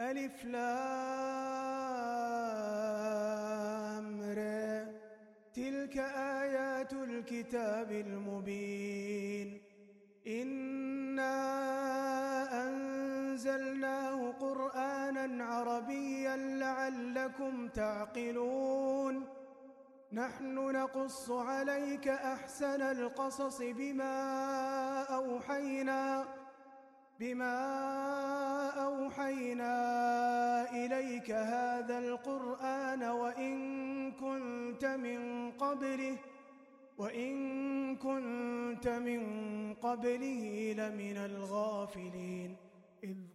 ألف لام را. تلك آيات الكتاب المبين. إنا أنزلناه قرآنا عربيا لعلكم تعقلون. نحن نقص عليك أحسن القصص بما أوحينا. بما أوحينا إليك هذا القرآن وإن كنت من قبله وإن كنت من قبله لمن الغافلين. إذ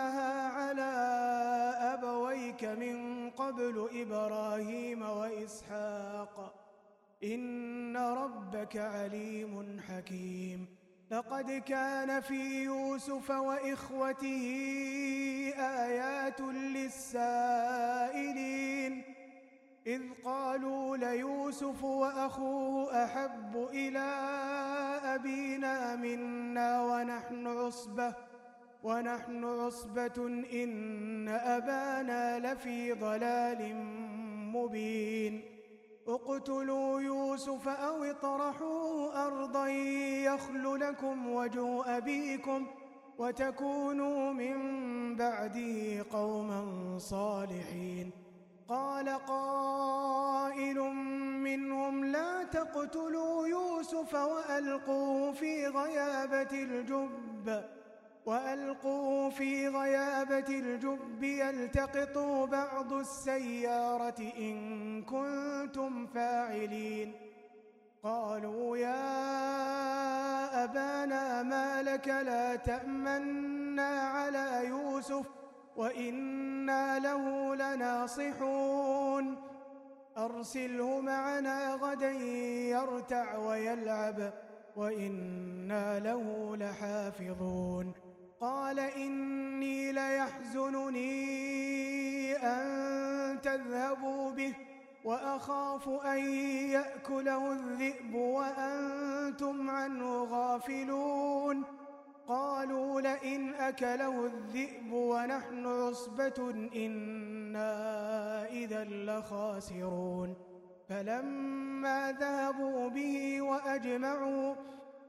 على أبويك من قبل إبراهيم وإسحاق. إن ربك عليم حكيم. لقد كان في يوسف وإخوته آيات للسائلين. إذ قالوا ليوسف وأخوه أحب إلى أبينا منا ونحن عصبة. ونحن عصبة إن أبانا لفي ضلال مبين. اقتلوا يوسف أو اطرحوه أرضا يخل لكم وجه أبيكم وتكونوا من بعده قوما صالحين. قال قائل منهم لا تقتلوا يوسف وألقوه في غيابة الجب. وألقوه في غيابة الجب يلتقطوا بعض السيارة إن كنتم فاعلين. قالوا يا أبانا ما لك لا تأمنا على يوسف وإنا له لناصحون. أرسله معنا غدا يرتع ويلعب وإنا له لحافظون. قال إني ليحزنني أن تذهبوا به وأخاف أن يأكله الذئب وأنتم عنه غافلون. قالوا لئن أكله الذئب ونحن عصبة إنا إذا لخاسرون. فلما ذهبوا به وأجمعوا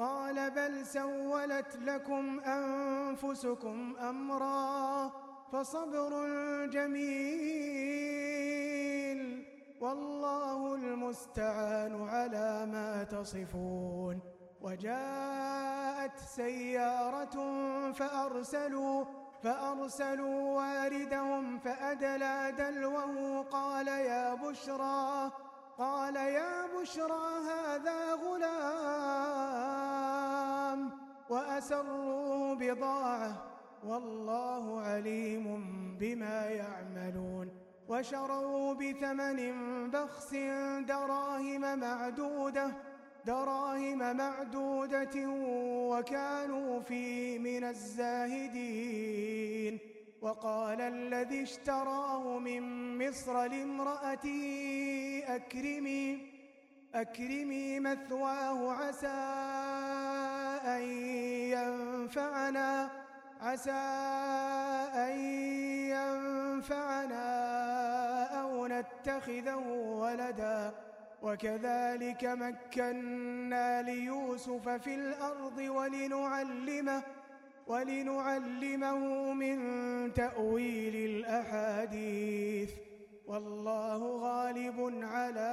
قال بل سولت لكم أنفسكم أمرا فصبر جميل والله المستعان على ما تصفون وجاءت سيارة فأرسلوا فأرسلوا واردهم فأدلى دلوه قال يا بشرى قال يا بشرى هذا غلام وأسروا بضاعة والله عليم بما يعملون وشروا بثمن بخس دراهم معدودة دراهم معدودة وكانوا فيه من الزاهدين وقال الذي اشتراه من مصر لامرأته أكرمي أكرمي مثواه عسى أن ينفعنا عسى أن ينفعنا أو نتخذه ولدا. وكذلك مكنا ليوسف في الأرض ولنعلمه ولنعلمه من تأويل الأحاديث. والله غالب على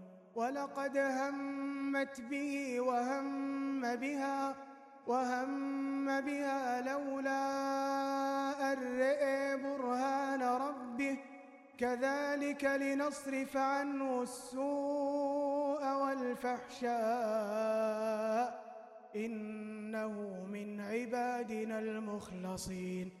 ولقد همت به وهم بها وهم بها لولا أن رئي برهان ربه. كذلك لنصرف عنه السوء والفحشاء. إنه من عبادنا المخلصين.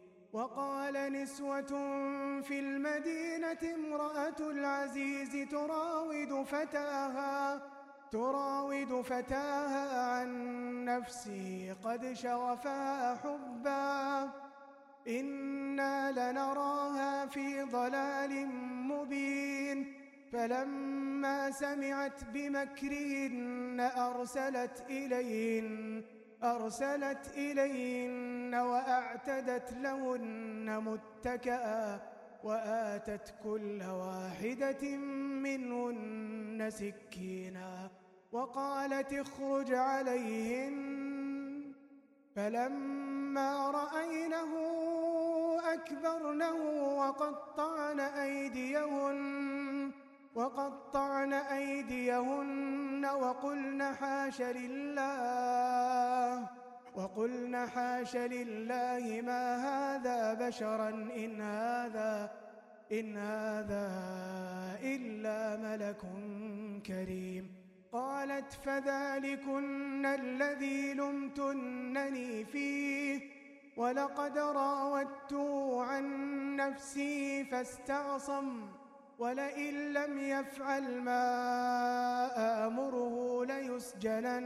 وقال نسوة في المدينة امرأة العزيز تراود فتاها تراود فتاها عن نفسي قد شغفها حبا. إنا لنراها في ضلال مبين. فلما سمعت بمكرهن أرسلت إليهن أرسلت إليهن وأعتدت لهن متكأ وآتت كل واحدة منهن سكينا وقالت اخرج عليهن فلما رأينه أكبرنه وقطعن أيديهن وقطعن أيديهن وقلن حاش لله وقلن حاش لله ما هذا بشرا إن هذا إن هذا إلا ملك كريم. قالت فذلكن الذي لمتنني فيه ولقد راودته عن نفسي فاستعصم ولئن لم يفعل ما آمره ليسجنن,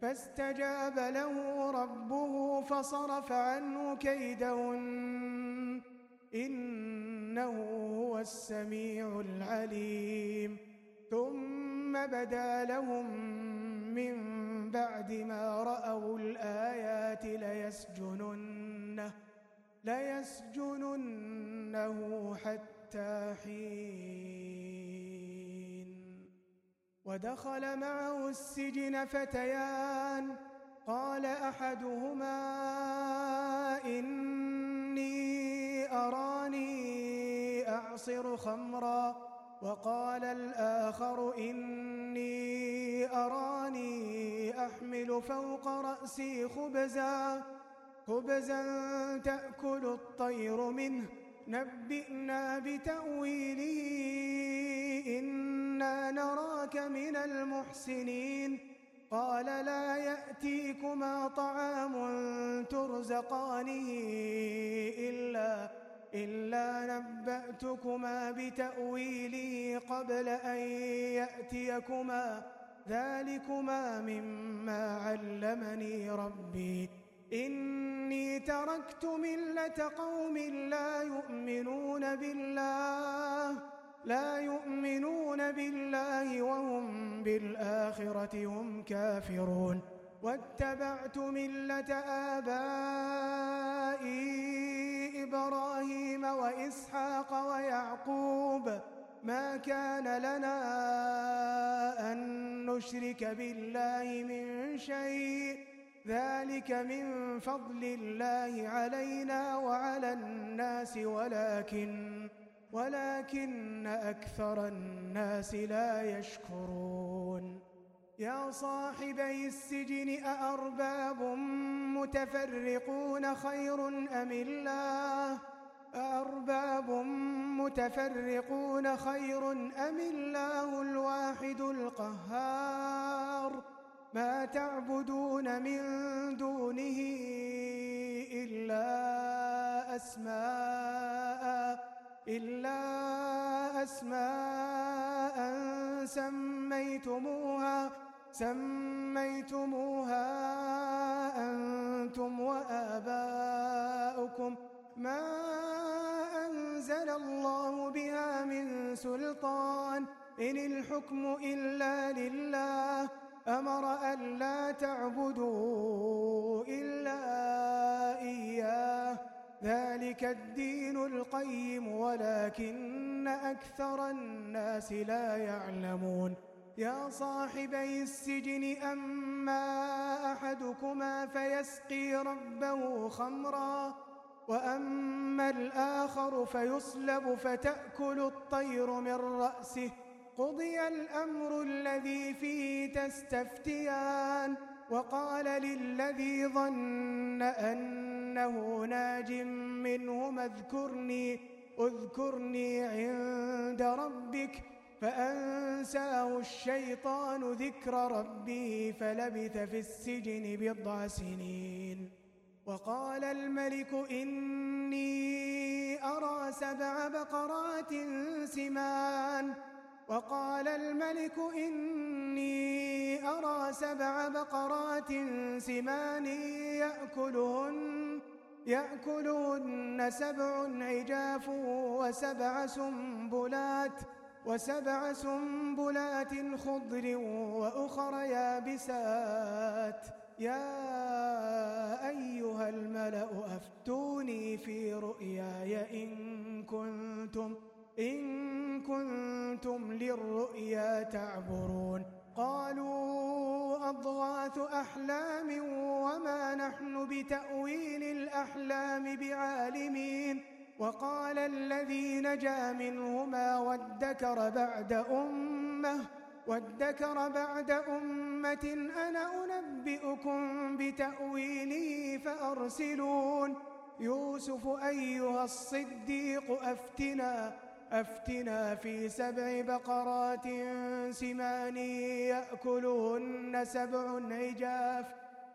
فاستجاب له ربه فصرف عنه كيدهن. إنه هو السميع العليم. ثم بدا لهم من بعد ما رأوا الآيات ليسجننه ليسجننه حتى حين ودخل معه السجن فتيان. قال أحدهما إني أراني أعصر خمرا. وقال الآخر إني أراني أحمل فوق رأسي خبزا. خبزا تأكل الطير منه. نبئنا بتأويله إنا نراك من المحسنين قال لا يأتيكما طعام ترزقانه إلا, إلا نبأتكما بتأويله قبل أن يأتيكما ذلكما مما علمني ربي إني تركت ملة قوم لا يؤمنون بالله لا يؤمنون بالله وهم بالآخرة هم كافرون. واتبعت ملة آبائي إبراهيم وإسحاق ويعقوب. ما كان لنا أن نشرك بالله من شيء. ذلك من فضل الله علينا وعلى الناس ولكن ولكن أكثر الناس لا يشكرون. يا صاحبي السجن أأرباب متفرقون خير أم الله؟ أأرباب متفرقون خير أم الله الواحد القهار؟ ما تعبدون من دونه إلا أسماء. إلا أسماء سميتموها سميتموها أنتم وآباؤكم. ما أنزل الله بها من سلطان إن الحكم إلا لله. أمر أن لا تعبدوا إلا ذلك الدين القيم ولكن أكثر الناس لا يعلمون. يا صاحبي السجن أما أحدكما فيسقي ربه خمرا وأما الآخر فيصلب فتأكل الطير من رأسه. قضي الأمر الذي فيه تستفتيان وقال للذي ظن أنه ناج منهما اذكرني اذكرني عند ربك فأنساه الشيطان ذكر ربه فلبث في السجن بضع سنين. وقال الملك إني أرى سبع بقرات سمان وقال الملك إني أرى سبع بقرات سمان يأكلهن يأكلهن سبع عجاف وسبع سنبلات وسبع سنبلات خضر وأخر يابسات. يا أيها الملأ أفتوني في رؤياي إن كنتم إن كنتم للرؤيا تعبرون قالوا أضغاث أحلام وما نحن بتأويل الأحلام بعالمين وقال الذي نجا منهما وادكر بعد أمة وادكر بعد أمة أنا أنبئكم بتأويله فأرسلون يوسف أيها الصديق أفتنا أفتنا في سبع بقرات سمان يأكلهن سبع عجاف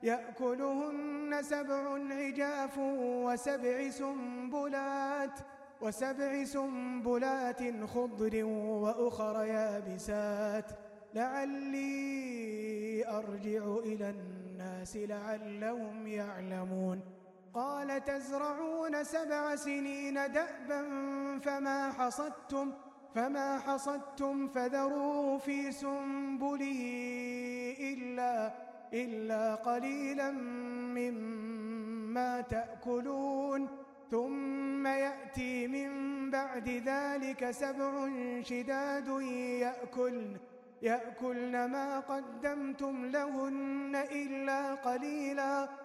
يأكلهن سبع عجاف وسبع سنبلات وسبع سنبلات خضر وأخر يابسات. لعلي أرجع إلى الناس لعلهم يعلمون. قال تزرعون سبع سنين دأبا فما حصدتم فما حصدتم فذروه في سنبله إلا, إلا قليلا مما تأكلون. ثم يأتي من بعد ذلك سبع شداد يأكلن يأكلن ما قدمتم لهن إلا قليلا.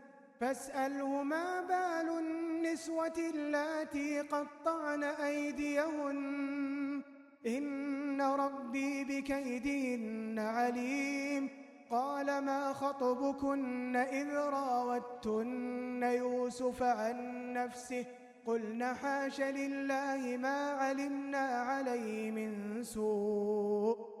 فاسأله ما بال النسوة اللاتي قطعن أيديهن. إن ربي بكيدهن عليم. قال ما خطبكن إذ راوتن يوسف عن نفسه. قلنا حاش لله ما علمنا عليه من سوء.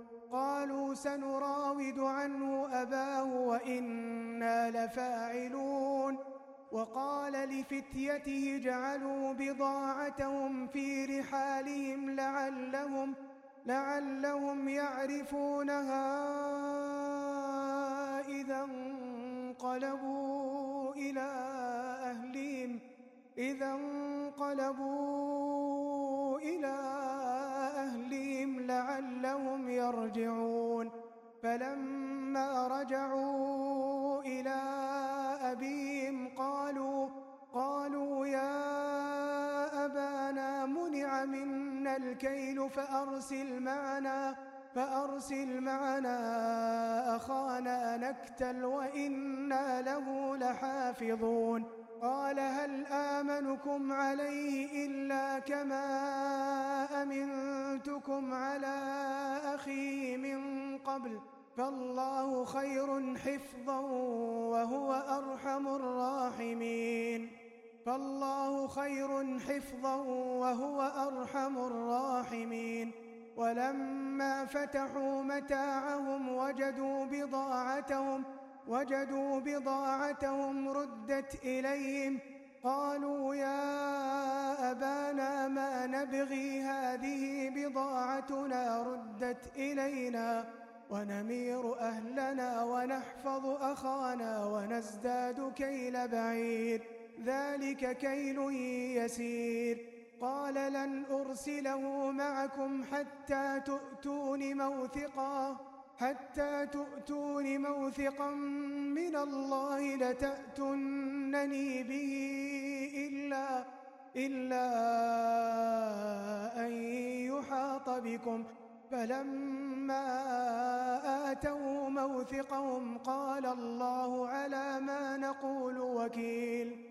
قالوا سنراود عنه أباه وإنا لفاعلون. وقال لفتيته اجعلوا بضاعتهم في رحالهم لعلهم لعلهم يعرفونها إذا انقلبوا إلى أهلهم إذا انقلبوا إلى أهلهم لعلهم يرجعون. فلما رجعوا إلى أبيهم قالوا قالوا يا أبانا منع منا الكيل فأرسل معنا فأرسل معنا أخانا نكتل وإنا له لحافظون. قال هل آمنكم عليه إلا كما أمنتكم على أخيه من قبل فالله خير حفظا وهو أرحم الراحمين فالله خير حفظا وهو أرحم الراحمين ولما فتحوا متاعهم وجدوا بضاعتهم وجدوا بضاعتهم ردت إليهم قالوا يا أبانا ما نبغي هذه بضاعتنا ردت إلينا ونمير أهلنا ونحفظ أخانا ونزداد كيل بعير ذلك كيل يسير قال لن أرسله معكم حتى تؤتون موثقا حتى تؤتون موثقا من الله لتأتنني به إلا إلا أن يحاط بكم. فلما آتوا موثقهم قال الله على ما نقول وكيل.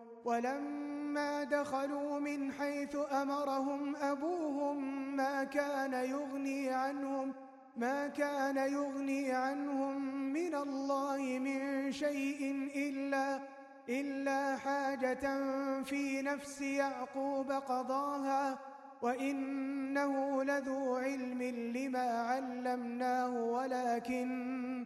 ولما دخلوا من حيث أمرهم أبوهم ما كان يغني عنهم ما كان يغني عنهم من الله من شيء إلا إلا حاجة في نفس يعقوب قضاها وإنه لذو علم لما علمناه ولكن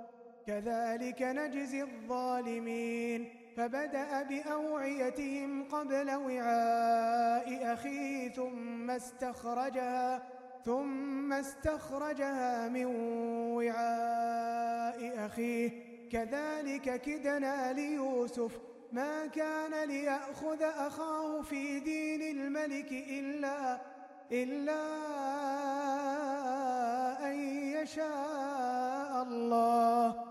كذلك نجزي الظالمين. فبدأ بأوعيتهم قبل وعاء أخيه ثم استخرجها ثم استخرجها من وعاء أخيه. كذلك كدنا ليوسف ما كان ليأخذ أخاه في دين الملك إلا إلا أن يشاء الله.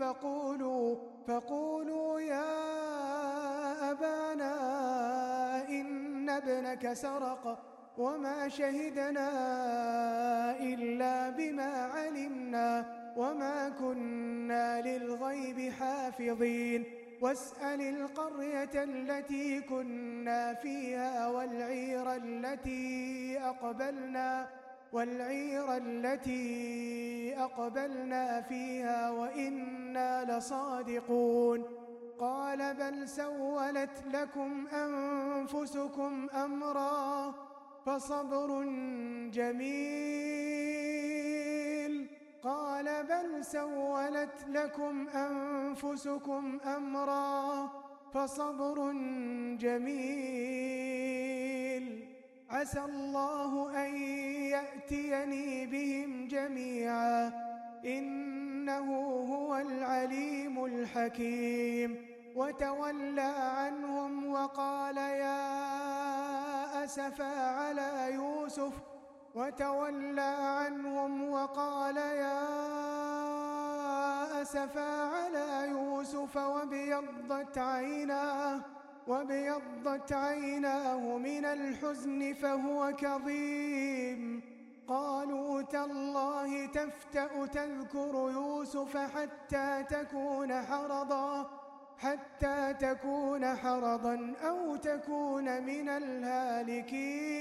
فقولوا فقولوا يا أبانا إن ابنك سرق وما شهدنا إلا بما علمنا وما كنا للغيب حافظين. واسأل القرية التي كنا فيها والعير التي أقبلنا. والعير التي أقبلنا فيها وإنا لصادقون. قال بل سولت لكم أنفسكم أمرا فصبر جميل. قال بل سولت لكم أنفسكم أمرا فصبر جميل. عسى الله أن يأتيني بهم جميعا. إنه هو العليم الحكيم. وتولى عنهم وقال يا أسفا على يوسف. وتولى عنهم وقال يا أسفا على يوسف وابيضت عيناه. وابيضت عيناه من الحزن فهو كظيم قالوا تالله تفتأ تذكر يوسف حتى تكون حرضا حتى تكون حرضا أو تكون من الهالكين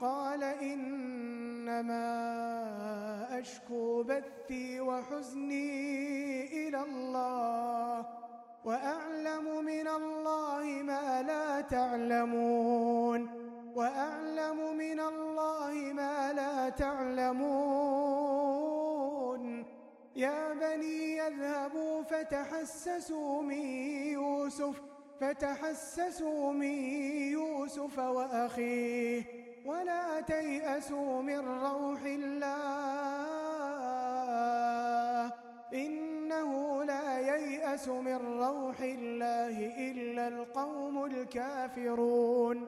قال إنما أشكو بثي وحزني إلى الله وأعلم من الله ما لا تعلمون وأعلم من الله ما لا تعلمون يا بني يذهبوا فتحسسوا من يوسف فتحسسوا من يوسف وأخيه ولا تيأسوا من روح الله إنه لا ييأس من روح الله إلا القوم الكافرون.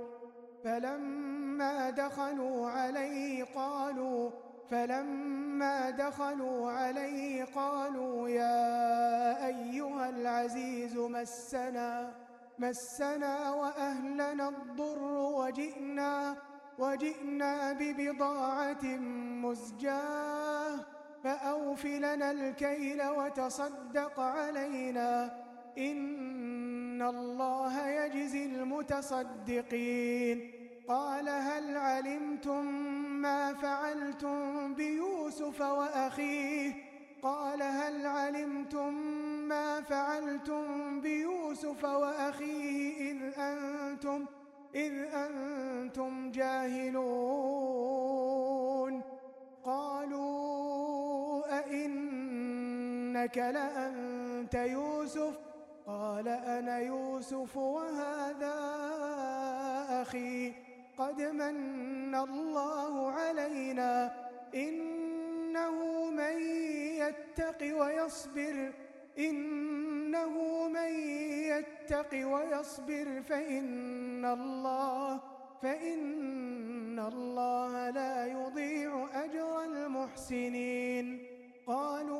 فلما دخلوا عليه قالوا فلما دخلوا عليه قالوا يا أيها العزيز مسنا مسنا وأهلنا الضر وجئنا وجئنا ببضاعة مزجاة فأوفلنا الكيل وتصدق علينا إن الله يجزي المتصدقين. قال هل علمتم ما فعلتم بيوسف وأخيه؟ قال هل علمتم ما فعلتم بيوسف وأخيه إذ أنتم إذ أنتم جاهلون؟ أئنك لأنت يوسف. قال أنا يوسف وهذا أخي. قد من الله علينا. إنه من يتق ويصبر. إنه من يتق ويصبر. فإن الله فإن الله لا يضيع أجر المحسنين. قالوا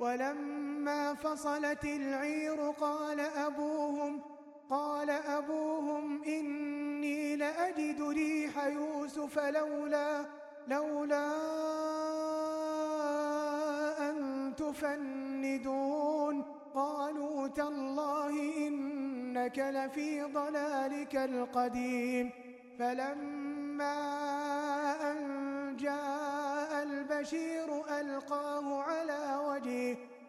ولما فصلت العير قال أبوهم قال أبوهم إني لأجد ريح يوسف لولا لولا أن تفندون. قالوا تالله إنك لفي ضلالك القديم. فلما أن جاء البشير ألقاه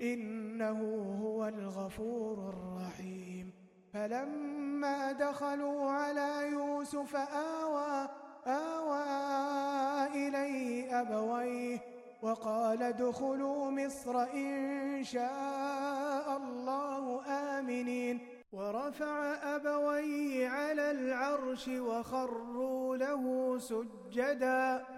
إنه هو الغفور الرحيم. فلما دخلوا على يوسف آوى آوى إليه أبويه وقال ادخلوا مصر إن شاء الله آمنين. ورفع أبويه على العرش وخروا له سجداً.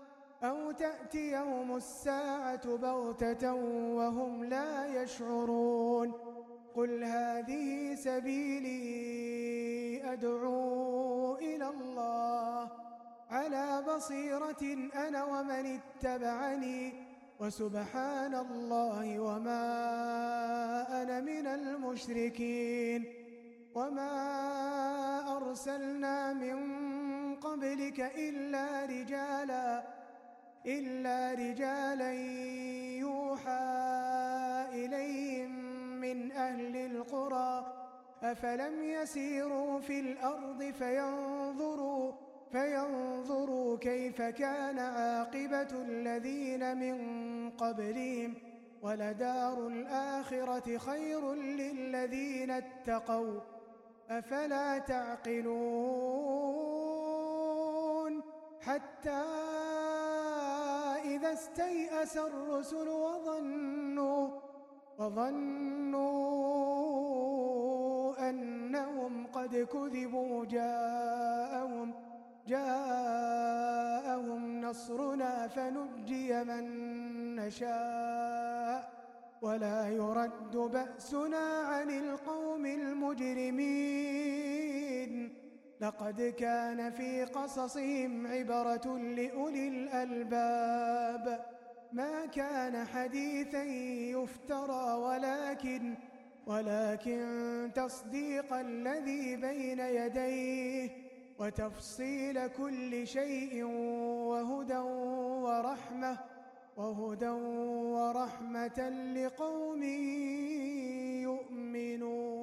أو تأتي يوم الساعة بغتة وهم لا يشعرون قل هذه سبيلي أدعو إلى الله على بصيرة أنا ومن اتبعني وسبحان الله وما أنا من المشركين وما أرسلنا من قبلك إلا رجالاً إلا رجالا يوحى إليهم من أهل القرى أفلم يسيروا في الأرض فينظروا فينظروا كيف كان عاقبة الذين من قبلهم. ولدار الآخرة خير للذين اتقوا. أفلا تعقلون؟ حتى إذا استيأس الرسل وظنوا وظنوا أنهم قد كذبوا جاءهم جاءهم نصرنا فنجي من نشاء ولا يرد بأسنا عن القوم المجرمين لقد كان في قصصهم عبرة لأولي الألباب. ما كان حديثا يفترى ولكن ولكن تصديق الذي بين يديه وتفصيل كل شيء وهدى ورحمة وهدى ورحمة لقوم يؤمنون.